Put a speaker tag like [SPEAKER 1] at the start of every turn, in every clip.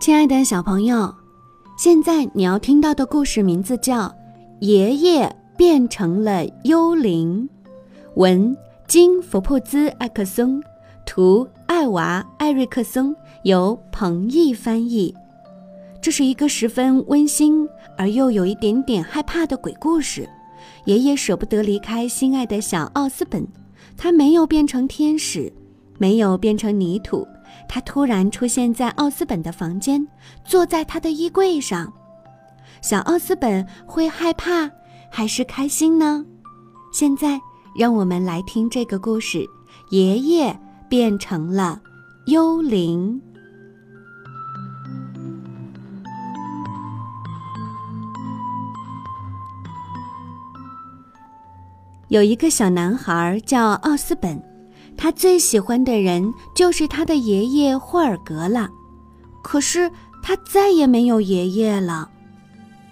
[SPEAKER 1] 亲爱的小朋友，现在你要听到的故事名字叫《爷爷变成了幽灵》，文金福布兹·艾克松，图艾娃·艾瑞克松，由彭毅翻译。这是一个十分温馨而又有一点点害怕的鬼故事。爷爷舍不得离开心爱的小奥斯本，他没有变成天使，没有变成泥土。他突然出现在奥斯本的房间，坐在他的衣柜上。小奥斯本会害怕还是开心呢？现在，让我们来听这个故事：爷爷变成了幽灵。有一个小男孩叫奥斯本。他最喜欢的人就是他的爷爷霍尔格了，可是他再也没有爷爷了。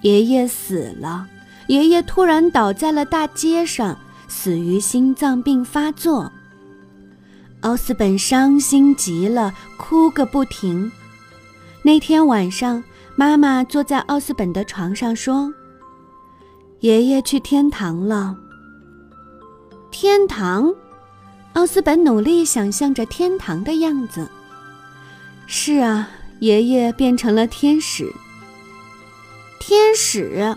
[SPEAKER 1] 爷爷死了，爷爷突然倒在了大街上，死于心脏病发作。奥斯本伤心极了，哭个不停。那天晚上，妈妈坐在奥斯本的床上说：“爷爷去天堂了。”天堂。奥斯本努力想象着天堂的样子。是啊，爷爷变成了天使。天使，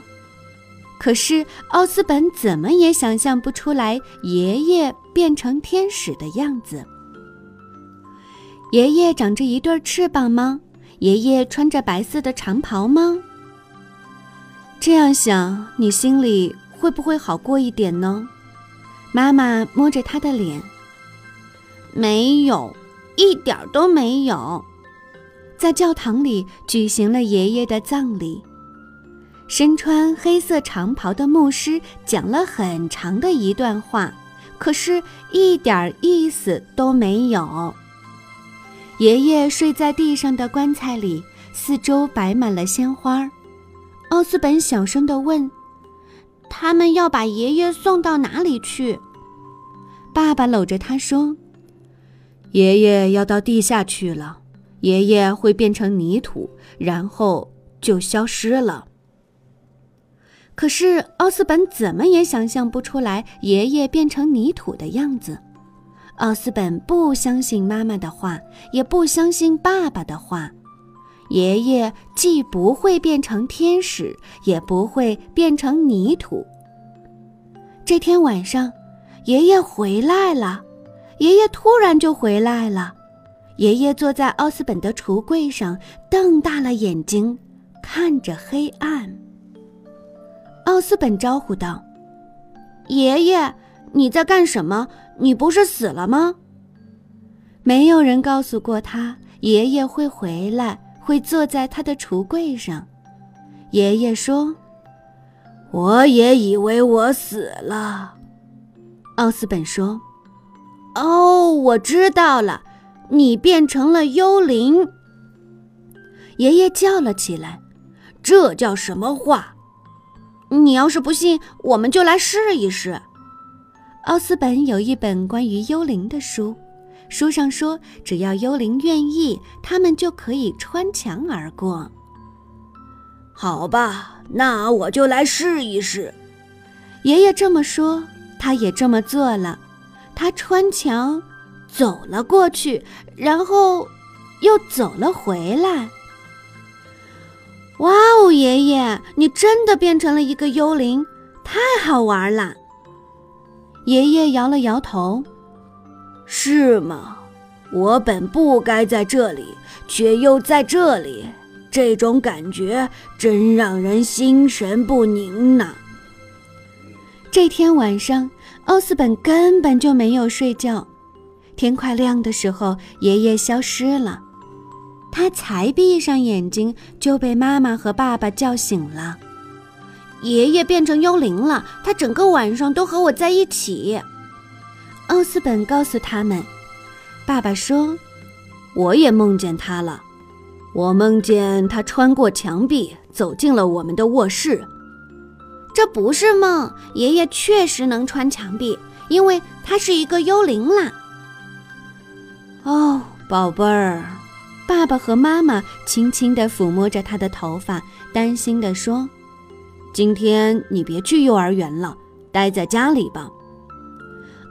[SPEAKER 1] 可是奥斯本怎么也想象不出来爷爷变成天使的样子。爷爷长着一对翅膀吗？爷爷穿着白色的长袍吗？这样想，你心里会不会好过一点呢？妈妈摸着他的脸。没有，一点都没有。在教堂里举行了爷爷的葬礼，身穿黑色长袍的牧师讲了很长的一段话，可是一点意思都没有。爷爷睡在地上的棺材里，四周摆满了鲜花。奥斯本小声地问：“他们要把爷爷送到哪里去？”爸爸搂着他说。爷爷要到地下去了，爷爷会变成泥土，然后就消失了。可是奥斯本怎么也想象不出来爷爷变成泥土的样子。奥斯本不相信妈妈的话，也不相信爸爸的话。爷爷既不会变成天使，也不会变成泥土。这天晚上，爷爷回来了。爷爷突然就回来了，爷爷坐在奥斯本的橱柜上，瞪大了眼睛看着黑暗。奥斯本招呼道：“爷爷，你在干什么？你不是死了吗？”没有人告诉过他爷爷会回来，会坐在他的橱柜上。爷爷说：“我也以为我死了。”奥斯本说。哦，我知道了，你变成了幽灵。爷爷叫了起来：“这叫什么话？你要是不信，我们就来试一试。”奥斯本有一本关于幽灵的书，书上说，只要幽灵愿意，他们就可以穿墙而过。好吧，那我就来试一试。爷爷这么说，他也这么做了。他穿墙走了过去，然后又走了回来。哇哦，爷爷，你真的变成了一个幽灵，太好玩了！爷爷摇了摇头。是吗？我本不该在这里，却又在这里，这种感觉真让人心神不宁呢。这天晚上。奥斯本根本就没有睡觉。天快亮的时候，爷爷消失了。他才闭上眼睛，就被妈妈和爸爸叫醒了。爷爷变成幽灵了，他整个晚上都和我在一起。奥斯本告诉他们。爸爸说：“我也梦见他了。我梦见他穿过墙壁，走进了我们的卧室。”这不是梦，爷爷确实能穿墙壁，因为他是一个幽灵啦。哦，宝贝儿，爸爸和妈妈轻轻地抚摸着他的头发，担心地说：“
[SPEAKER 2] 今天你别去幼儿园了，待在家里吧。”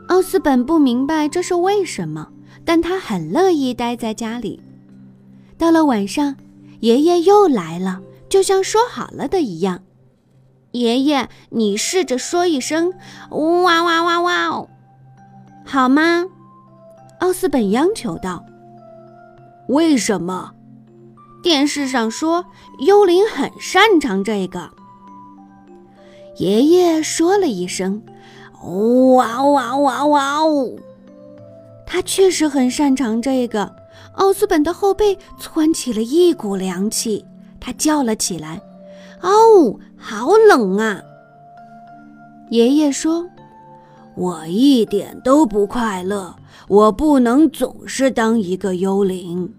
[SPEAKER 1] 奥斯本不明白这是为什么，但他很乐意待在家里。到了晚上，爷爷又来了，就像说好了的一样。爷爷，你试着说一声“哇哇哇哇哦”，好吗？奥斯本央求道。
[SPEAKER 2] 为什么？
[SPEAKER 1] 电视上说幽灵很擅长这个。爷爷说了一声“哇哇哇哇哦”，他确实很擅长这个。奥斯本的后背窜起了一股凉气，他叫了起来。哦，好冷啊！爷爷说：“
[SPEAKER 2] 我一点都不快乐，我不能总是当一个幽灵。”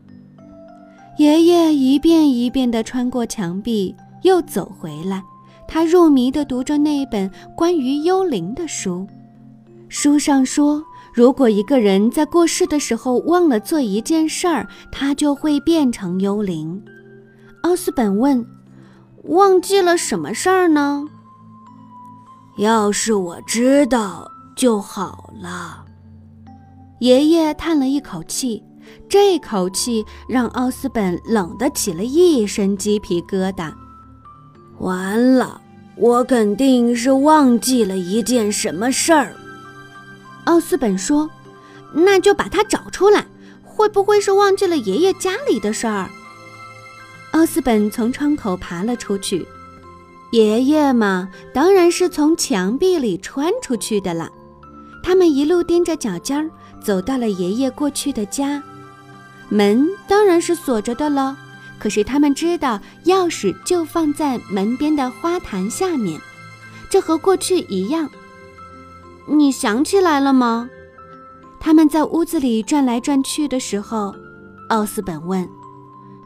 [SPEAKER 1] 爷爷一遍一遍地穿过墙壁，又走回来。他入迷地读着那本关于幽灵的书。书上说，如果一个人在过世的时候忘了做一件事儿，他就会变成幽灵。奥斯本问。忘记了什么事儿呢？
[SPEAKER 2] 要是我知道就好了。
[SPEAKER 1] 爷爷叹了一口气，这口气让奥斯本冷得起了一身鸡皮疙瘩。
[SPEAKER 2] 完了，我肯定是忘记了一件什么事儿。
[SPEAKER 1] 奥斯本说：“那就把它找出来，会不会是忘记了爷爷家里的事儿？”奥斯本从窗口爬了出去，爷爷嘛，当然是从墙壁里穿出去的了。他们一路踮着脚尖儿走到了爷爷过去的家，门当然是锁着的了。可是他们知道钥匙就放在门边的花坛下面，这和过去一样。你想起来了吗？他们在屋子里转来转去的时候，奥斯本问。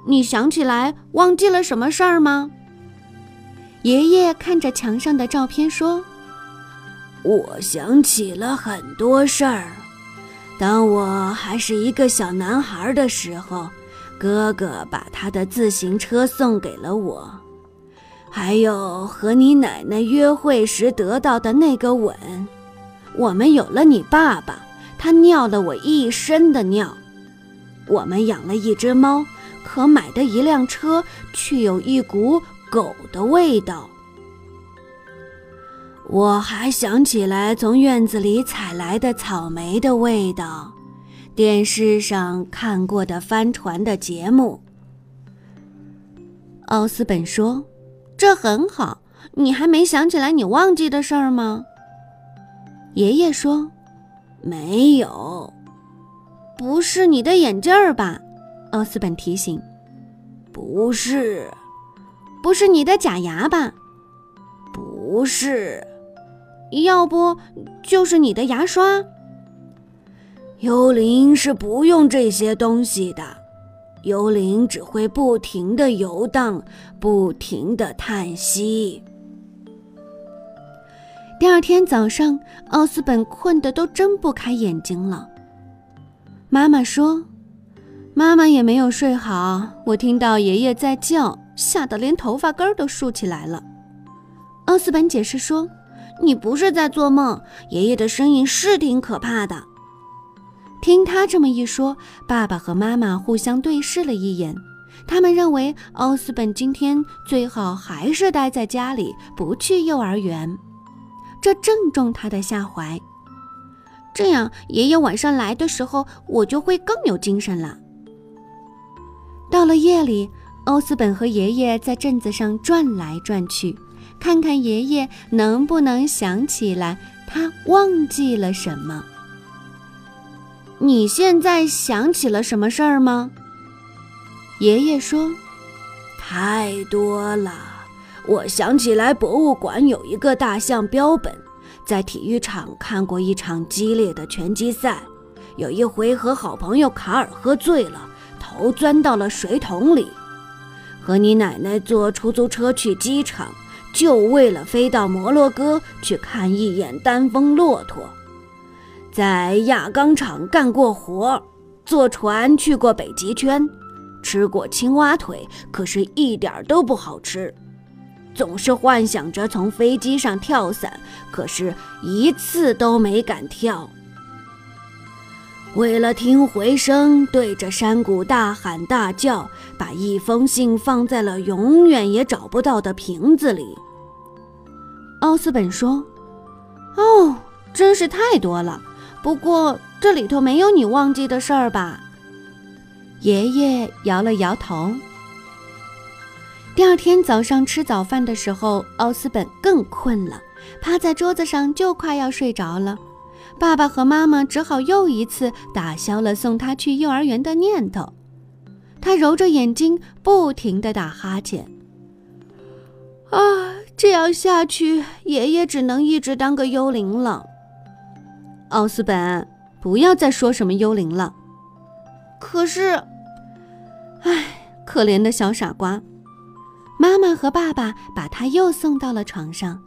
[SPEAKER 1] 你想起来忘记了什么事儿吗？爷爷看着墙上的照片说：“
[SPEAKER 2] 我想起了很多事儿。当我还是一个小男孩的时候，哥哥把他的自行车送给了我，还有和你奶奶约会时得到的那个吻。我们有了你爸爸，他尿了我一身的尿。我们养了一只猫。”可买的一辆车却有一股狗的味道。我还想起来从院子里采来的草莓的味道，电视上看过的帆船的节目。
[SPEAKER 1] 奥斯本说：“这很好，你还没想起来你忘记的事儿吗？”爷爷说：“
[SPEAKER 2] 没有，
[SPEAKER 1] 不是你的眼镜儿吧？”奥斯本提醒：“
[SPEAKER 2] 不是，
[SPEAKER 1] 不是你的假牙吧？
[SPEAKER 2] 不是，
[SPEAKER 1] 要不就是你的牙刷。
[SPEAKER 2] 幽灵是不用这些东西的，幽灵只会不停的游荡，不停的叹息。”
[SPEAKER 1] 第二天早上，奥斯本困得都睁不开眼睛了。妈妈说。妈妈也没有睡好，我听到爷爷在叫，吓得连头发根儿都竖起来了。奥斯本解释说：“你不是在做梦，爷爷的声音是挺可怕的。”听他这么一说，爸爸和妈妈互相对视了一眼，他们认为奥斯本今天最好还是待在家里，不去幼儿园，这正中他的下怀。这样，爷爷晚上来的时候，我就会更有精神了。到了夜里，欧斯本和爷爷在镇子上转来转去，看看爷爷能不能想起来他忘记了什么。你现在想起了什么事儿吗？爷爷说：“
[SPEAKER 2] 太多了。我想起来，博物馆有一个大象标本，在体育场看过一场激烈的拳击赛，有一回和好朋友卡尔喝醉了。”头钻到了水桶里，和你奶奶坐出租车去机场，就为了飞到摩洛哥去看一眼丹峰骆驼。在轧钢厂干过活，坐船去过北极圈，吃过青蛙腿，可是一点都不好吃。总是幻想着从飞机上跳伞，可是一次都没敢跳。为了听回声，对着山谷大喊大叫，把一封信放在了永远也找不到的瓶子里。
[SPEAKER 1] 奥斯本说：“哦，真是太多了。不过这里头没有你忘记的事儿吧？”爷爷摇了摇头。第二天早上吃早饭的时候，奥斯本更困了，趴在桌子上就快要睡着了。爸爸和妈妈只好又一次打消了送他去幼儿园的念头。他揉着眼睛，不停地打哈欠。啊，这样下去，爷爷只能一直当个幽灵了。奥斯本，不要再说什么幽灵了。可是，唉，可怜的小傻瓜。妈妈和爸爸把他又送到了床上。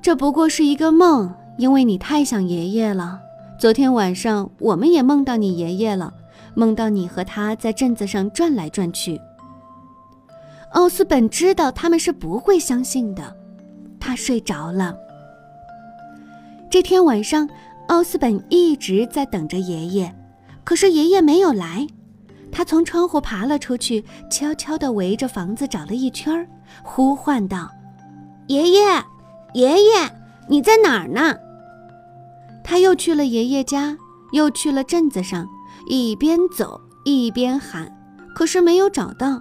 [SPEAKER 1] 这不过是一个梦。因为你太想爷爷了，昨天晚上我们也梦到你爷爷了，梦到你和他在镇子上转来转去。奥斯本知道他们是不会相信的，他睡着了。这天晚上，奥斯本一直在等着爷爷，可是爷爷没有来。他从窗户爬了出去，悄悄地围着房子找了一圈，呼唤道：“爷爷，爷爷，你在哪儿呢？”他又去了爷爷家，又去了镇子上，一边走一边喊，可是没有找到。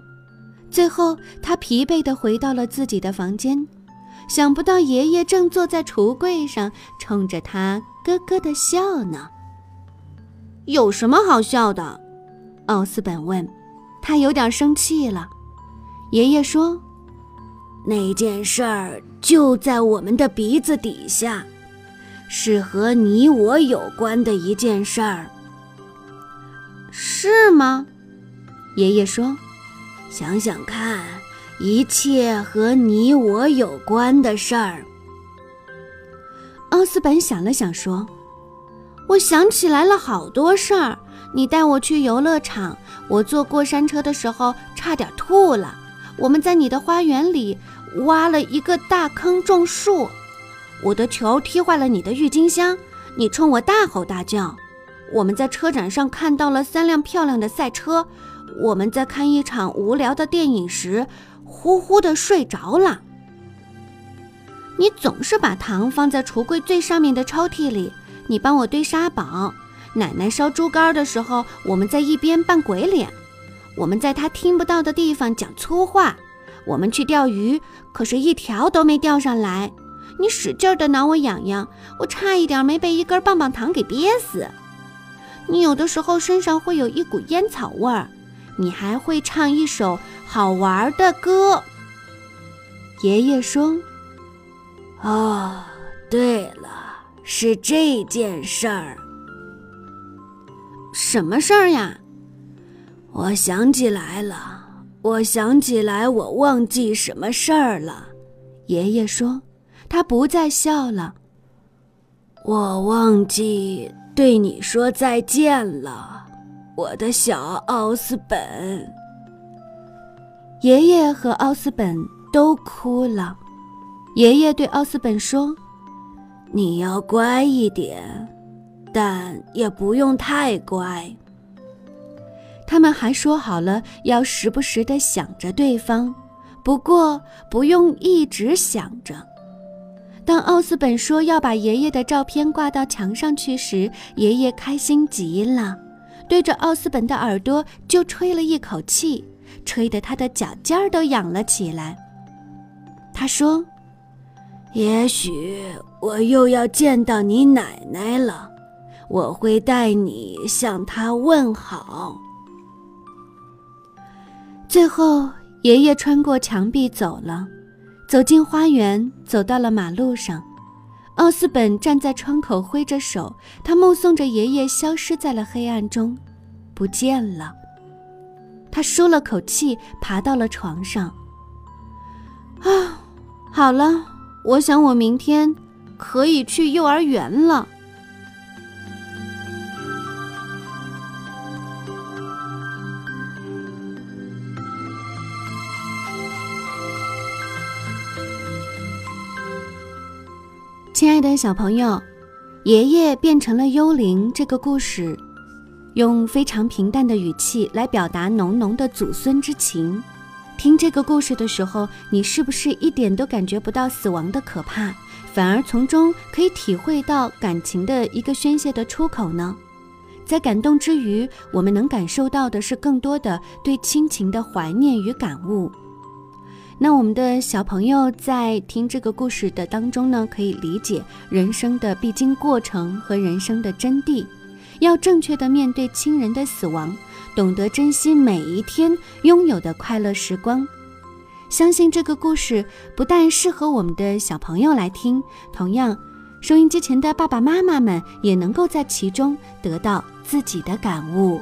[SPEAKER 1] 最后，他疲惫地回到了自己的房间，想不到爷爷正坐在橱柜上，冲着他咯咯地笑呢。有什么好笑的？奥斯本问。他有点生气了。爷爷说：“
[SPEAKER 2] 那件事儿就在我们的鼻子底下。”是和你我有关的一件事儿，
[SPEAKER 1] 是吗？爷爷说：“
[SPEAKER 2] 想想看，一切和你我有关的事儿。”
[SPEAKER 1] 奥斯本想了想说：“我想起来了好多事儿。你带我去游乐场，我坐过山车的时候差点吐了。我们在你的花园里挖了一个大坑种树。”我的球踢坏了你的郁金香，你冲我大吼大叫。我们在车展上看到了三辆漂亮的赛车。我们在看一场无聊的电影时，呼呼的睡着了。你总是把糖放在橱柜最上面的抽屉里。你帮我堆沙堡。奶奶烧猪肝的时候，我们在一边扮鬼脸。我们在她听不到的地方讲粗话。我们去钓鱼，可是一条都没钓上来。你使劲的挠我痒痒，我差一点没被一根棒棒糖给憋死。你有的时候身上会有一股烟草味儿，你还会唱一首好玩的歌。爷爷说：“
[SPEAKER 2] 哦，对了，是这件事儿。
[SPEAKER 1] 什么事儿呀？
[SPEAKER 2] 我想起来了，我想起来，我忘记什么事儿了。”
[SPEAKER 1] 爷爷说。他不再笑了。
[SPEAKER 2] 我忘记对你说再见了，我的小奥斯本。
[SPEAKER 1] 爷爷和奥斯本都哭了。爷爷对奥斯本说：“
[SPEAKER 2] 你要乖一点，但也不用太乖。”
[SPEAKER 1] 他们还说好了要时不时的想着对方，不过不用一直想着。当奥斯本说要把爷爷的照片挂到墙上去时，爷爷开心极了，对着奥斯本的耳朵就吹了一口气，吹得他的脚尖儿都痒了起来。他说：“
[SPEAKER 2] 也许我又要见到你奶奶了，我会带你向她问好。”
[SPEAKER 1] 最后，爷爷穿过墙壁走了。走进花园，走到了马路上，奥斯本站在窗口挥着手，他目送着爷爷消失在了黑暗中，不见了。他舒了口气，爬到了床上。啊，好了，我想我明天可以去幼儿园了。亲爱的小朋友，爷爷变成了幽灵这个故事，用非常平淡的语气来表达浓浓的祖孙之情。听这个故事的时候，你是不是一点都感觉不到死亡的可怕，反而从中可以体会到感情的一个宣泄的出口呢？在感动之余，我们能感受到的是更多的对亲情的怀念与感悟。那我们的小朋友在听这个故事的当中呢，可以理解人生的必经过程和人生的真谛，要正确的面对亲人的死亡，懂得珍惜每一天拥有的快乐时光。相信这个故事不但适合我们的小朋友来听，同样，收音机前的爸爸妈妈们也能够在其中得到自己的感悟。